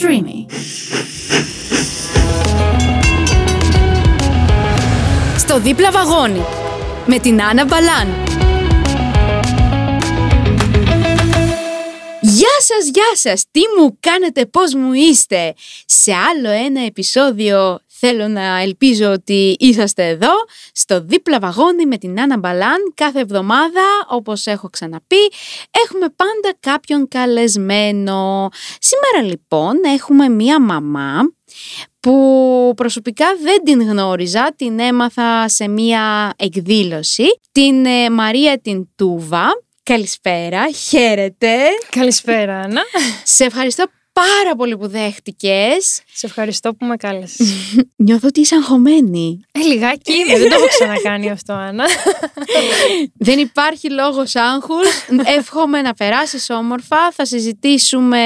Streamy. Στο δίπλα βαγόνι με την Άννα Μπαλάν. Γεια σας, γεια σας! Τι μου κάνετε, πώς μου είστε! Σε άλλο ένα επεισόδιο θέλω να ελπίζω ότι είσαστε εδώ στο δίπλα βαγόνι με την Άννα Μπαλάν κάθε εβδομάδα όπως έχω ξαναπεί έχουμε πάντα κάποιον καλεσμένο. Σήμερα λοιπόν έχουμε μία μαμά που προσωπικά δεν την γνώριζα, την έμαθα σε μία εκδήλωση, την ε, Μαρία την Τούβα. Καλησπέρα, χαίρετε. Καλησπέρα, Άννα. Σε ευχαριστώ πάρα πολύ που δέχτηκες. Σε ευχαριστώ που με κάλεσες. Νιώθω ότι είσαι αγχωμένη. Ε, λιγάκι είμαι. Δεν το έχω ξανακάνει αυτό, Άννα. Δεν υπάρχει λόγος άγχους. Εύχομαι να περάσεις όμορφα. Θα συζητήσουμε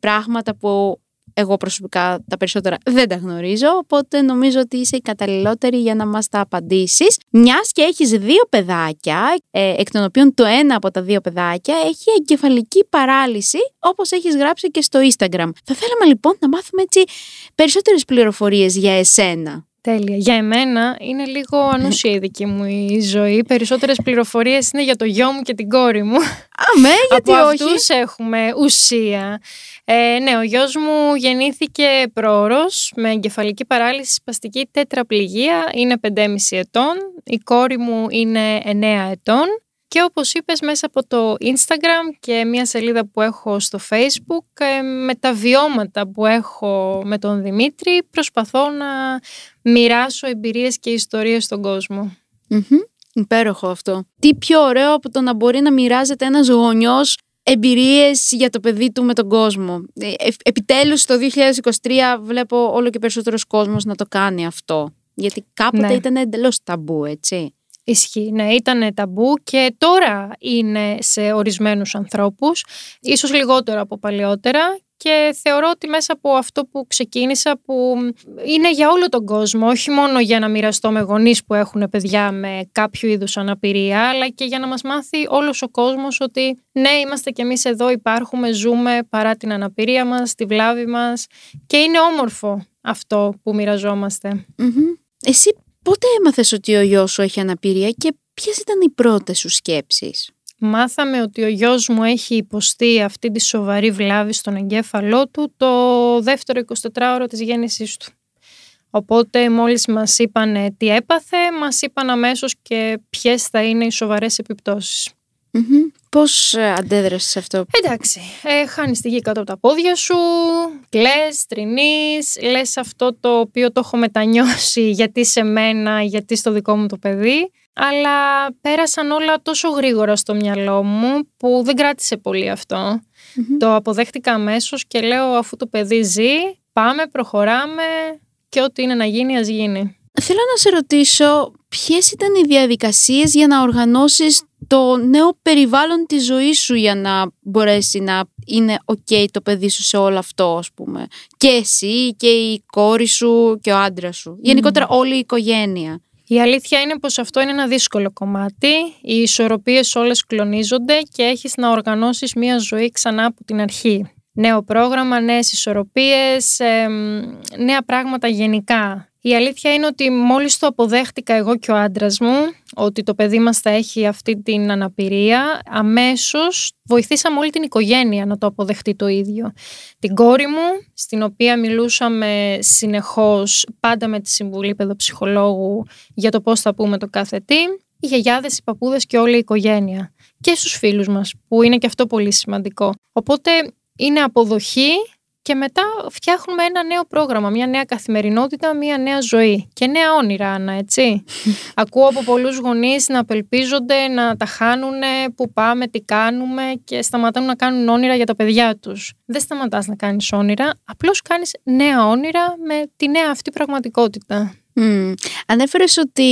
πράγματα που εγώ προσωπικά τα περισσότερα δεν τα γνωρίζω, οπότε νομίζω ότι είσαι η καταλληλότερη για να μας τα απαντήσεις. Μιας και έχεις δύο παιδάκια, ε, εκ των οποίων το ένα από τα δύο παιδάκια έχει εγκεφαλική παράλυση, όπως έχεις γράψει και στο Instagram. Θα θέλαμε λοιπόν να μάθουμε έτσι περισσότερες πληροφορίες για εσένα. Τέλεια. Για εμένα είναι λίγο ανούσια η δική μου η ζωή. Περισσότερες πληροφορίες είναι για το γιο μου και την κόρη μου. Αμέ, γιατί Από όχι; αυτούς έχουμε ουσία. Ε, ναι, ο γιος μου γεννήθηκε πρόωρος με εγκεφαλική παράλυση σπαστική τέτραπληγία. Είναι 5,5 ετών. Η κόρη μου είναι 9 ετών. Και όπως είπες μέσα από το Instagram και μια σελίδα που έχω στο Facebook ε, με τα βιώματα που έχω με τον Δημήτρη προσπαθώ να μοιράσω εμπειρίες και ιστορίες στον κόσμο. Μμμ. Υπέροχο αυτό. Τι πιο ωραίο από το να μπορεί να μοιράζεται ένας γονιός εμπειρίες για το παιδί του με τον κόσμο. Ε, ε, επιτέλους το 2023 βλέπω όλο και περισσότερος κόσμος να το κάνει αυτό. Γιατί κάποτε Ναι. ήταν εντελώς ταμπού, έτσι. Ισχύει, ναι, ήταν ταμπού και τώρα είναι σε ορισμένους ανθρώπους, ίσως λιγότερο από παλαιότερα και θεωρώ ότι μέσα από αυτό που ξεκίνησα που είναι για όλο τον κόσμο, όχι μόνο για να μοιραστώ με γονείς που έχουν παιδιά με κάποιο είδους αναπηρία, αλλά και για να μας μάθει όλος ο κόσμος ότι ναι, είμαστε κι εμείς εδώ, υπάρχουμε, ζούμε παρά την αναπηρία μας, τη βλάβη μας και είναι όμορφο αυτό που μοιραζόμαστε. Μμμ. Εσύ πότε έμαθες ότι ο γιος σου έχει αναπηρία και ποιες ήταν οι πρώτες σου σκέψεις; Μάθαμε ότι ο γιος μου έχει υποστεί αυτή τη σοβαρή βλάβη στον εγκέφαλό του το δεύτερο 24ωρο της γέννησής του. Οπότε μόλις μας είπαν τι έπαθε, μας είπαν αμέσως και ποιες θα είναι οι σοβαρές επιπτώσεις. Μμμ. Πώς ε, αντέδρασες σε αυτό; Εντάξει, ε, χάνεις τη γη κάτω από τα πόδια σου, κλαις, τρινείς, λες αυτό το οποίο το έχω μετανιώσει γιατί σε μένα, γιατί στο δικό μου το παιδί. Αλλά πέρασαν όλα τόσο γρήγορα στο μυαλό μου που δεν κράτησε πολύ αυτό. Μμμ. Το αποδέχτηκα αμέσως και λέω αφού το παιδί ζει, πάμε, προχωράμε και ό,τι είναι να γίνει ας γίνει. Θέλω να σε ρωτήσω ποιες ήταν οι διαδικασίες για να οργανώσεις το νέο περιβάλλον της ζωής σου για να μπορέσει να είναι ok το παιδί σου σε όλο αυτό ας πούμε. Και εσύ και η κόρη σου και ο άντρας σου. Γενικότερα όλη η οικογένεια. Η αλήθεια είναι πως αυτό είναι ένα δύσκολο κομμάτι. Οι ισορροπίες όλες κλονίζονται και έχεις να οργανώσεις μία ζωή ξανά από την αρχή. Νέο πρόγραμμα, νέες ισορροπίες, εμ, νέα πράγματα γενικά. Η αλήθεια είναι ότι μόλις το αποδέχτηκα εγώ και ο άντρας μου, ότι το παιδί μας θα έχει αυτή την αναπηρία, αμέσως βοηθήσαμε όλη την οικογένεια να το αποδεχτεί το ίδιο. Την κόρη μου, στην οποία μιλούσαμε συνεχώς πάντα με τη συμβουλή παιδοψυχολόγου για το πώς θα πούμε το κάθε τι, οι γιαγιάδες, οι παππούδες και όλη η οικογένεια. Και στους φίλους μας, που είναι και αυτό πολύ σημαντικό. Οπότε είναι αποδοχή και μετά φτιάχνουμε ένα νέο πρόγραμμα, μια νέα καθημερινότητα, μια νέα ζωή και νέα όνειρα, Άννα, έτσι. Ακούω από πολλούς γονείς να απελπίζονται, να τα χάνουν, που πάμε, τι κάνουμε και σταματάνε να κάνουν όνειρα για τα παιδιά τους. Δεν σταματάς να κάνεις όνειρα, απλώς κάνεις νέα όνειρα με τη νέα αυτή πραγματικότητα. Mm. Ανέφερες ότι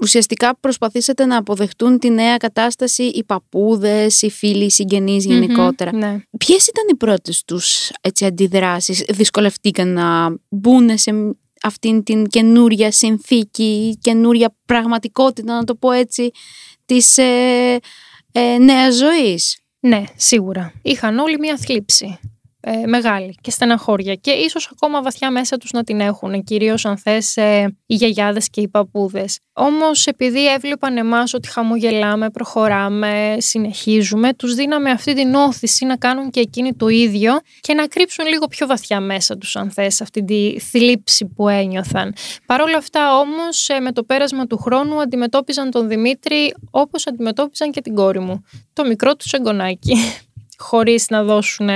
ουσιαστικά προσπαθήσατε να αποδεχτούν τη νέα κατάσταση οι παππούδες, οι φίλοι, οι συγγενείς γενικότερα. Μμμ, ναι. Ποιες ήταν οι πρώτες τους έτσι, αντιδράσεις, δυσκολευτήκαν να μπουν σε αυτήν την καινούρια συνθήκη, καινούρια πραγματικότητα, να το πω έτσι, της ε, ε, νέας ζωής; Ναι, σίγουρα. Είχαν όλοι μία θλίψη. Ε, μεγάλη και στεναχώρια και ίσως ακόμα βαθιά μέσα τους να την έχουν, κυρίως αν θες ε, οι γιαγιάδες και οι παππούδες. Όμως επειδή έβλεπαν εμάς ότι χαμογελάμε, προχωράμε, συνεχίζουμε, τους δίναμε αυτή την όθηση να κάνουν και εκείνοι το ίδιο και να κρύψουν λίγο πιο βαθιά μέσα τους αν θες αυτή τη θλίψη που ένιωθαν. Παρ' όλα αυτά όμως ε, με το πέρασμα του χρόνου αντιμετώπιζαν τον Δημήτρη όπως αντιμετώπιζαν και την κόρη μου, το μικρό του εγγονάκι χωρίς να δώσουν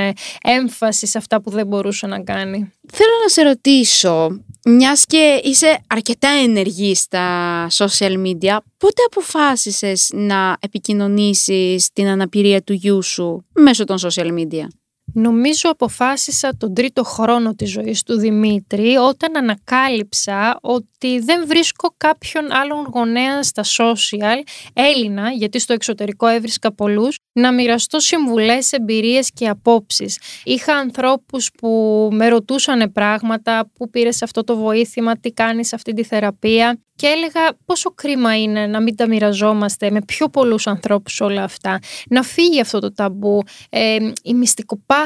έμφαση σε αυτά που δεν μπορούσε να κάνει. Θέλω να σε ρωτήσω, μιας και είσαι αρκετά ενεργή στα social media, πότε αποφάσισες να επικοινωνήσεις την αναπηρία του γιού σου μέσω των social media? Νομίζω αποφάσισα τον τρίτο χρόνο της ζωής του Δημήτρη όταν ανακάλυψα ότι δεν βρίσκω κάποιον άλλον γονέα στα social, Έλληνα, γιατί στο εξωτερικό έβρισκα πολλούς, να μοιραστώ συμβουλές, εμπειρίες και απόψεις. Είχα ανθρώπους που με ρωτούσαν πράγματα, που πήρες αυτό το βοήθημα, τι κάνεις αυτή τη θεραπεία και έλεγα πόσο κρίμα είναι να μην τα μοιραζόμαστε με πιο πολλούς ανθρώπους όλα αυτά. Να φύγει αυτό το ταμπού, ε, η μυστικοπάθεια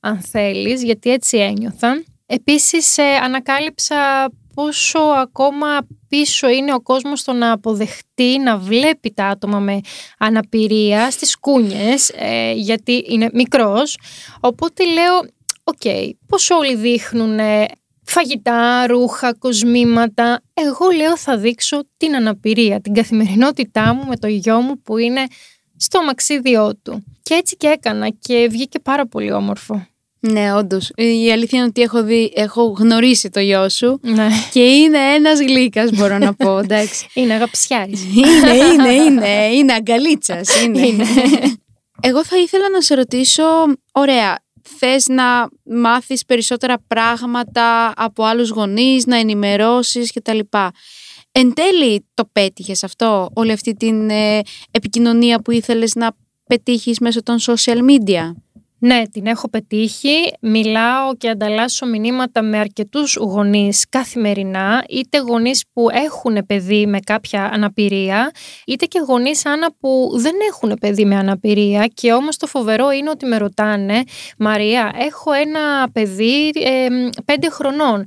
αν θέλεις, γιατί έτσι ένιωθα. Επίσης ε, ανακάλυψα πόσο ακόμα πίσω είναι ο κόσμος στο να αποδεχτεί, να βλέπει τα άτομα με αναπηρία στις κούνιες, ε, γιατί είναι μικρός. Οπότε λέω, OK, okay, πώς όλοι δείχνουν φαγητά, ρούχα, κοσμήματα. Εγώ λέω θα δείξω την αναπηρία, την καθημερινότητά μου με το γιο μου που είναι στο αμαξίδιό του. Και έτσι και έκανα και βγήκε πάρα πολύ όμορφο. Ναι, όντως. Η αλήθεια είναι ότι έχω, δει, έχω γνωρίσει το γιο σου ναι. και είναι ένας γλύκας, μπορώ να πω. Εντάξει. είναι αγαπησιάρης. είναι, είναι, είναι. Είναι αγκαλίτσας. Είναι. είναι. Εγώ θα ήθελα να σε ρωτήσω, ωραία, θες να μάθεις περισσότερα πράγματα από άλλους γονείς, να ενημερώσεις κτλ. Εν τέλει το πέτυχες αυτό, όλη αυτή την ε, επικοινωνία που ήθελες να πετύχεις μέσω των social media; Ναι, την έχω πετύχει. Μιλάω και ανταλλάσσω μηνύματα με αρκετούς γονείς καθημερινά, είτε γονείς που έχουν παιδί με κάποια αναπηρία, είτε και γονείς, Άννα, που δεν έχουν παιδί με αναπηρία και όμως το φοβερό είναι ότι με ρωτάνε «Μαρία, έχω ένα παιδί ε, πέντε χρονών,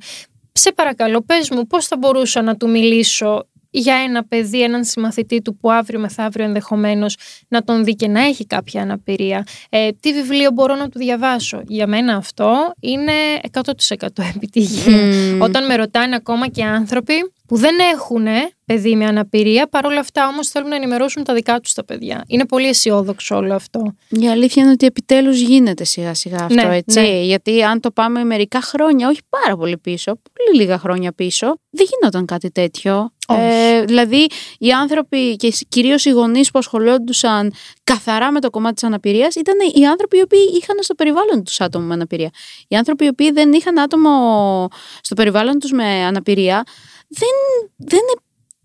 σε παρακαλώ πες μου πώς θα μπορούσα να του μιλήσω για ένα παιδί, έναν συμμαθητή του που αύριο μεθαύριο ενδεχομένως να τον δει και να έχει κάποια αναπηρία. Ε, τι βιβλίο μπορώ να του διαβάσω; Για μένα αυτό είναι 100% επιτυχία. Όταν με ρωτάνε ακόμα και άνθρωποι που δεν έχουν παιδί με αναπηρία, παρόλα αυτά όμως θέλουν να ενημερώσουν τα δικά τους τα παιδιά. Είναι πολύ αισιόδοξο όλο αυτό. Η αλήθεια είναι ότι επιτέλους γίνεται σιγά σιγά αυτό, ναι, έτσι. Ναι. Γιατί αν το πάμε μερικά χρόνια, όχι πάρα πολύ πίσω, πολύ λίγα χρόνια πίσω, δεν γινόταν κάτι τέτοιο. Ε, δηλαδή, οι άνθρωποι και κυρίως οι γονείς που ασχολούνταν καθαρά με το κομμάτι της αναπηρίας ήταν οι άνθρωποι οι οποίοι είχαν στο περιβάλλον τους άτομο με αναπηρία. Οι άνθρωποι οι οποίοι δεν είχαν άτομο στο περιβάλλον τους με αναπηρία δεν, δεν,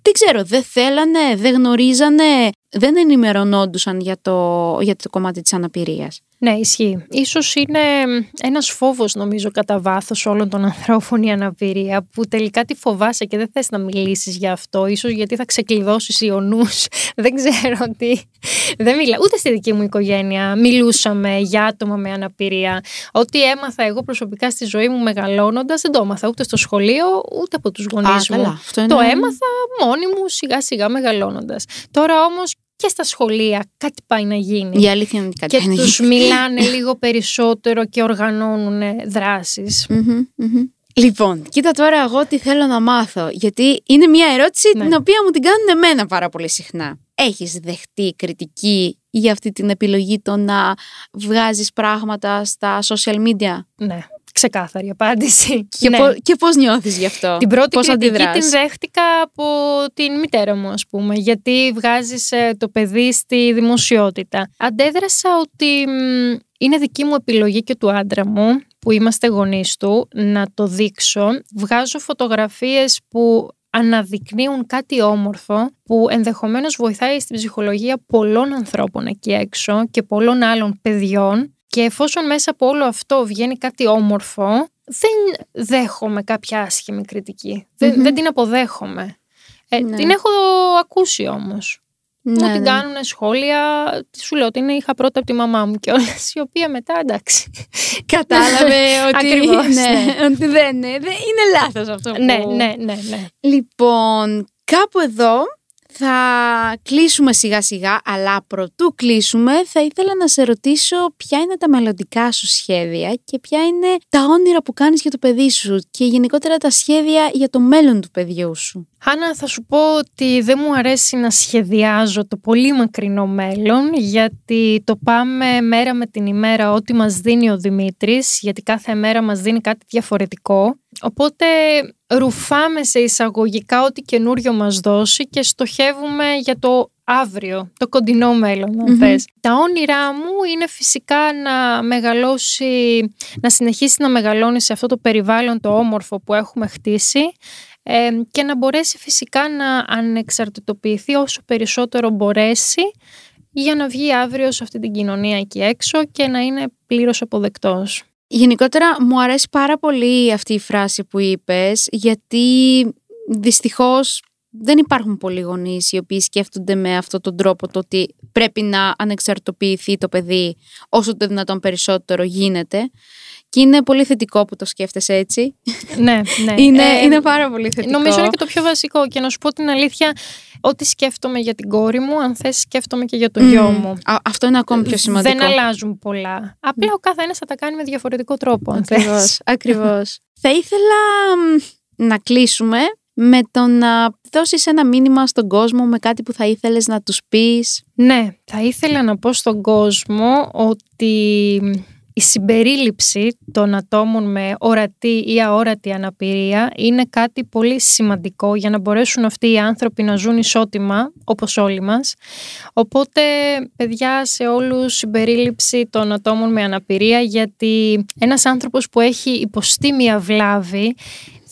δεν ξέρω, δεν θέλανε, δεν γνωρίζανε, δεν ενημερωνόντουσαν για το, για το κομμάτι της αναπηρίας. Ναι, ισχύει. Ίσως είναι ένας φόβος νομίζω κατά βάθος όλων των ανθρώπων η αναπηρία που τελικά τη φοβάσαι και δεν θες να μιλήσεις για αυτό. Ίσως γιατί θα ξεκλειδώσεις ιονούς. δεν ξέρω τι. Δεν μιλά. Ούτε στη δική μου οικογένεια μιλούσαμε για άτομα με αναπηρία. Ό,τι έμαθα εγώ προσωπικά στη ζωή μου μεγαλώνοντας δεν το έμαθα ούτε στο σχολείο ούτε από τους γονείς μου. Το έμαθα μόνη μου σιγά σιγά μεγαλώνοντας. Τώρα όμως και στα σχολεία κάτι πάει να γίνει. Η αλήθεια είναι ότι κάτι και τους μιλάνε λίγο περισσότερο και οργανώνουν Λοιπόν, κοίτα τώρα εγώ τι θέλω να μάθω, γιατί είναι μια ερώτηση ναι. την οποία μου την κάνουν εμένα πάρα πολύ συχνά. Έχεις δεχτεί κριτική για αυτή την επιλογή το να βγάζεις πράγματα στα social media? Ναι. Ξεκάθαρη απάντηση. Και, ναι. πώς, και πώς νιώθεις γι' αυτό, Την πρώτη πώς κριτική την δέχτηκα από την μητέρα μου ας πούμε, γιατί βγάζεις ε, το παιδί στη δημοσιότητα. Αντέδρασα ότι είναι δική μου επιλογή και του άντρα μου, που είμαστε γονείς του, να το δείξω. Βγάζω φωτογραφίες που αναδεικνύουν κάτι όμορφο που ενδεχομένως βοηθάει στην ψυχολογία πολλών ανθρώπων εκεί έξω και πολλών άλλων παιδιών και εφόσον μέσα από όλο αυτό βγαίνει κάτι όμορφο, δεν δέχομαι κάποια άσχημη Δεν, δεν την αποδέχομαι. Ε, ναι. Την έχω ακούσει όμως. μου Ναι, την ναι. κάνουν σχόλια. Σου λέω ότι είναι είχα πρώτα από τη μαμά μου κιόλας, η οποία μετά εντάξει. Κατάλαβε ότι, Ακριβώς, ναι, ναι. ότι δεν, είναι- δεν είναι λάθος αυτό που... ναι, ναι, ναι, ναι. Λοιπόν, κάπου εδώ θα κλείσουμε σιγά σιγά, αλλά προτού κλείσουμε θα ήθελα να σε ρωτήσω ποια είναι τα μελλοντικά σου σχέδια και ποια είναι τα όνειρα που κάνεις για το παιδί σου και γενικότερα τα σχέδια για το μέλλον του παιδιού σου. Χάνα, θα σου πω ότι δεν μου αρέσει να σχεδιάζω το πολύ μακρινό μέλλον, γιατί το πάμε μέρα με την ημέρα ό,τι μας δίνει ο Δημήτρης, γιατί κάθε μέρα μας δίνει κάτι διαφορετικό. Οπότε ρουφάμε σε εισαγωγικά ό,τι καινούριο μας δώσει και στοχεύουμε για το αύριο, το κοντινό μέλλον, αν Μμμ. θες. Τα όνειρά μου είναι φυσικά να μεγαλώσει, να συνεχίσει να μεγαλώνει σε αυτό το περιβάλλον το όμορφο που έχουμε χτίσει ε, και να μπορέσει φυσικά να ανεξαρτητοποιηθεί όσο περισσότερο μπορέσει για να βγει αύριο σε αυτή την κοινωνία εκεί έξω και να είναι πλήρως αποδεκτός. Γενικότερα μου αρέσει πάρα πολύ αυτή η φράση που είπες γιατί δυστυχώς δεν υπάρχουν πολλοί γονείς οι οποίοι σκέφτονται με αυτόν τον τρόπο το ότι πρέπει να ανεξαρτητοποιηθεί το παιδί όσο το δυνατόν περισσότερο γίνεται και είναι πολύ θετικό που το σκέφτεσαι έτσι. ναι, ναι. Είναι, Ε, είναι πάρα πολύ θετικό. Νομίζω είναι και το πιο βασικό και να σου πω την αλήθεια ό,τι σκέφτομαι για την κόρη μου αν θες σκέφτομαι και για τον Μμμ. γιο μου. Α, αυτό είναι ακόμη πιο σημαντικό. Δεν αλλάζουν πολλά. Απλά ο καθένας θα τα κάνει με διαφορετικό τρόπο αν θες. Ακριβώς, ακριβώς. Θα ήθελα μ, να κλείσουμε με το να δώσεις ένα μήνυμα στον κόσμο με κάτι που θα ήθελες να τους πεις. Ναι, θα ήθελα να πω στον κόσμο ότι η συμπερίληψη των ατόμων με ορατή ή αόρατη αναπηρία είναι κάτι πολύ σημαντικό για να μπορέσουν αυτοί οι άνθρωποι να ζουν ισότιμα όπως όλοι μας. Οπότε, παιδιά, σε όλους συμπερίληψη των ατόμων με αναπηρία γιατί ένας άνθρωπος που έχει υποστεί μια βλάβη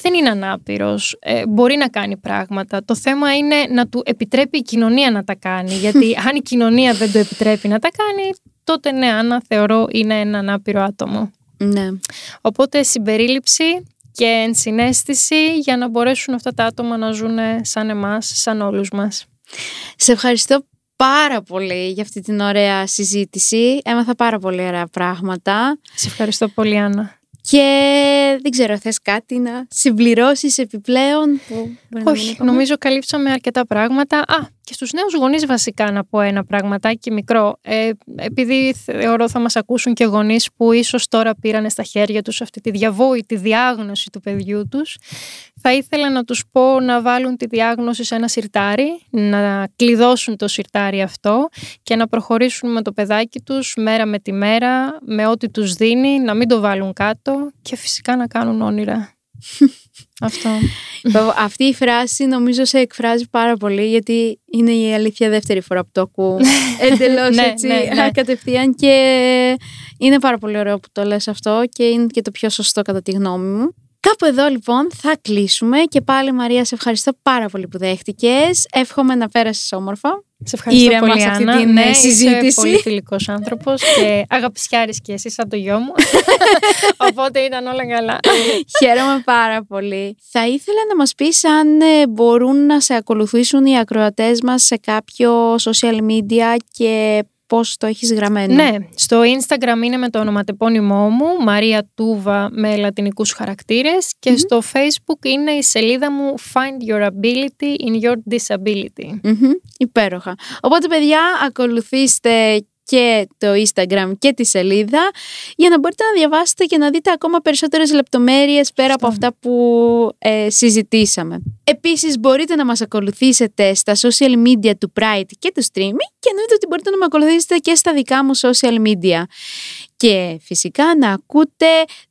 δεν είναι ανάπηρος, ε, μπορεί να κάνει πράγματα. Το θέμα είναι να του επιτρέπει η κοινωνία να τα κάνει, γιατί αν η κοινωνία δεν το επιτρέπει να τα κάνει, τότε ναι, Άννα, θεωρώ είναι ένα ανάπηρο άτομο. Ναι. Οπότε συμπερίληψη και ενσυναίσθηση για να μπορέσουν αυτά τα άτομα να ζουν σαν εμάς, σαν όλους μας. Σε ευχαριστώ πάρα πολύ για αυτή την ωραία συζήτηση. Έμαθα πάρα πολύ ωραία πράγματα. Σε ευχαριστώ πολύ, Άννα. Και δεν ξέρω, θες κάτι να συμπληρώσεις επιπλέον που μπορεί να μην Όχι, είπαμε; νομίζω καλύψαμε αρκετά πράγματα. Α, και στους νέους γονείς βασικά να πω ένα πραγματάκι μικρό. Ε, επειδή θεωρώ θα μας ακούσουν και γονείς που ίσως τώρα πήραν στα χέρια τους αυτή τη διαβόητη διάγνωση του παιδιού τους, θα ήθελα να τους πω να βάλουν τη διάγνωση σε ένα σιρτάρι, να κλειδώσουν το σιρτάρι αυτό και να προχωρήσουν με το παιδάκι τους μέρα με τη μέρα, με ό,τι τους δίνει, να μην το βάλουν κάτω και φυσικά να κάνουν όνειρα. Αυτό. Μπράβο, Αυτή η φράση νομίζω σε εκφράζει πάρα πολύ γιατί είναι η αλήθεια δεύτερη φορά που το ακούω εντελώς Ναι, έτσι ναι, ναι. κατευθείαν και είναι πάρα πολύ ωραίο που το λες αυτό και είναι και το πιο σωστό κατά τη γνώμη μου. Κάπου εδώ λοιπόν θα κλείσουμε και πάλι Μαρία σε ευχαριστώ πάρα πολύ που δέχτηκες. Εύχομαι να πέρασες όμορφα. Σε ευχαριστώ Ήρεμα πολύ, σε αυτή Άννα. την, ναι, ε, συζήτηση. Είσαι πολύ φιλικός άνθρωπος και αγαπησιάρης και εσύ σαν το γιο μου. Οπότε ήταν όλα καλά. Χαίρομαι πάρα πολύ. Θα ήθελα να μας πεις αν ε, μπορούν να σε ακολουθήσουν οι ακροατές μας σε κάποιο social media και πώς το έχεις γραμμένο; ναι, στο Instagram είναι με το ονοματεπώνυμό μου, Μαρία Τούβα με λατινικούς χαρακτήρες και στο Facebook είναι η σελίδα μου Find Your Ability in Your Disability. Μμμ, υπέροχα. Οπότε παιδιά ακολουθήστε και το Instagram και τη σελίδα για να μπορείτε να διαβάσετε και να δείτε ακόμα περισσότερες λεπτομέρειες πέρα από αυτά που ε, συζητήσαμε. Επίσης μπορείτε να μας ακολουθήσετε στα social media του Pride και του Streamy και εννοείται ότι μπορείτε να με ακολουθήσετε και στα δικά μου social media. Και φυσικά να ακούτε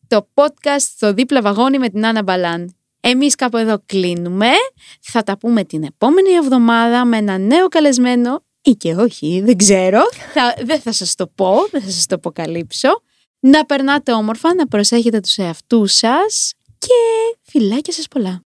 το podcast στο δίπλα βαγόνι με την Άννα Μπαλάν. Εμείς κάπου εδώ κλείνουμε. Θα τα πούμε την επόμενη εβδομάδα με ένα νέο καλεσμένο ή και όχι, δεν ξέρω. Θα, δεν θα σας το πω, δεν θα σας το αποκαλύψω. Να περνάτε όμορφα, να προσέχετε τους εαυτούς σας και φιλάκια σας πολλά.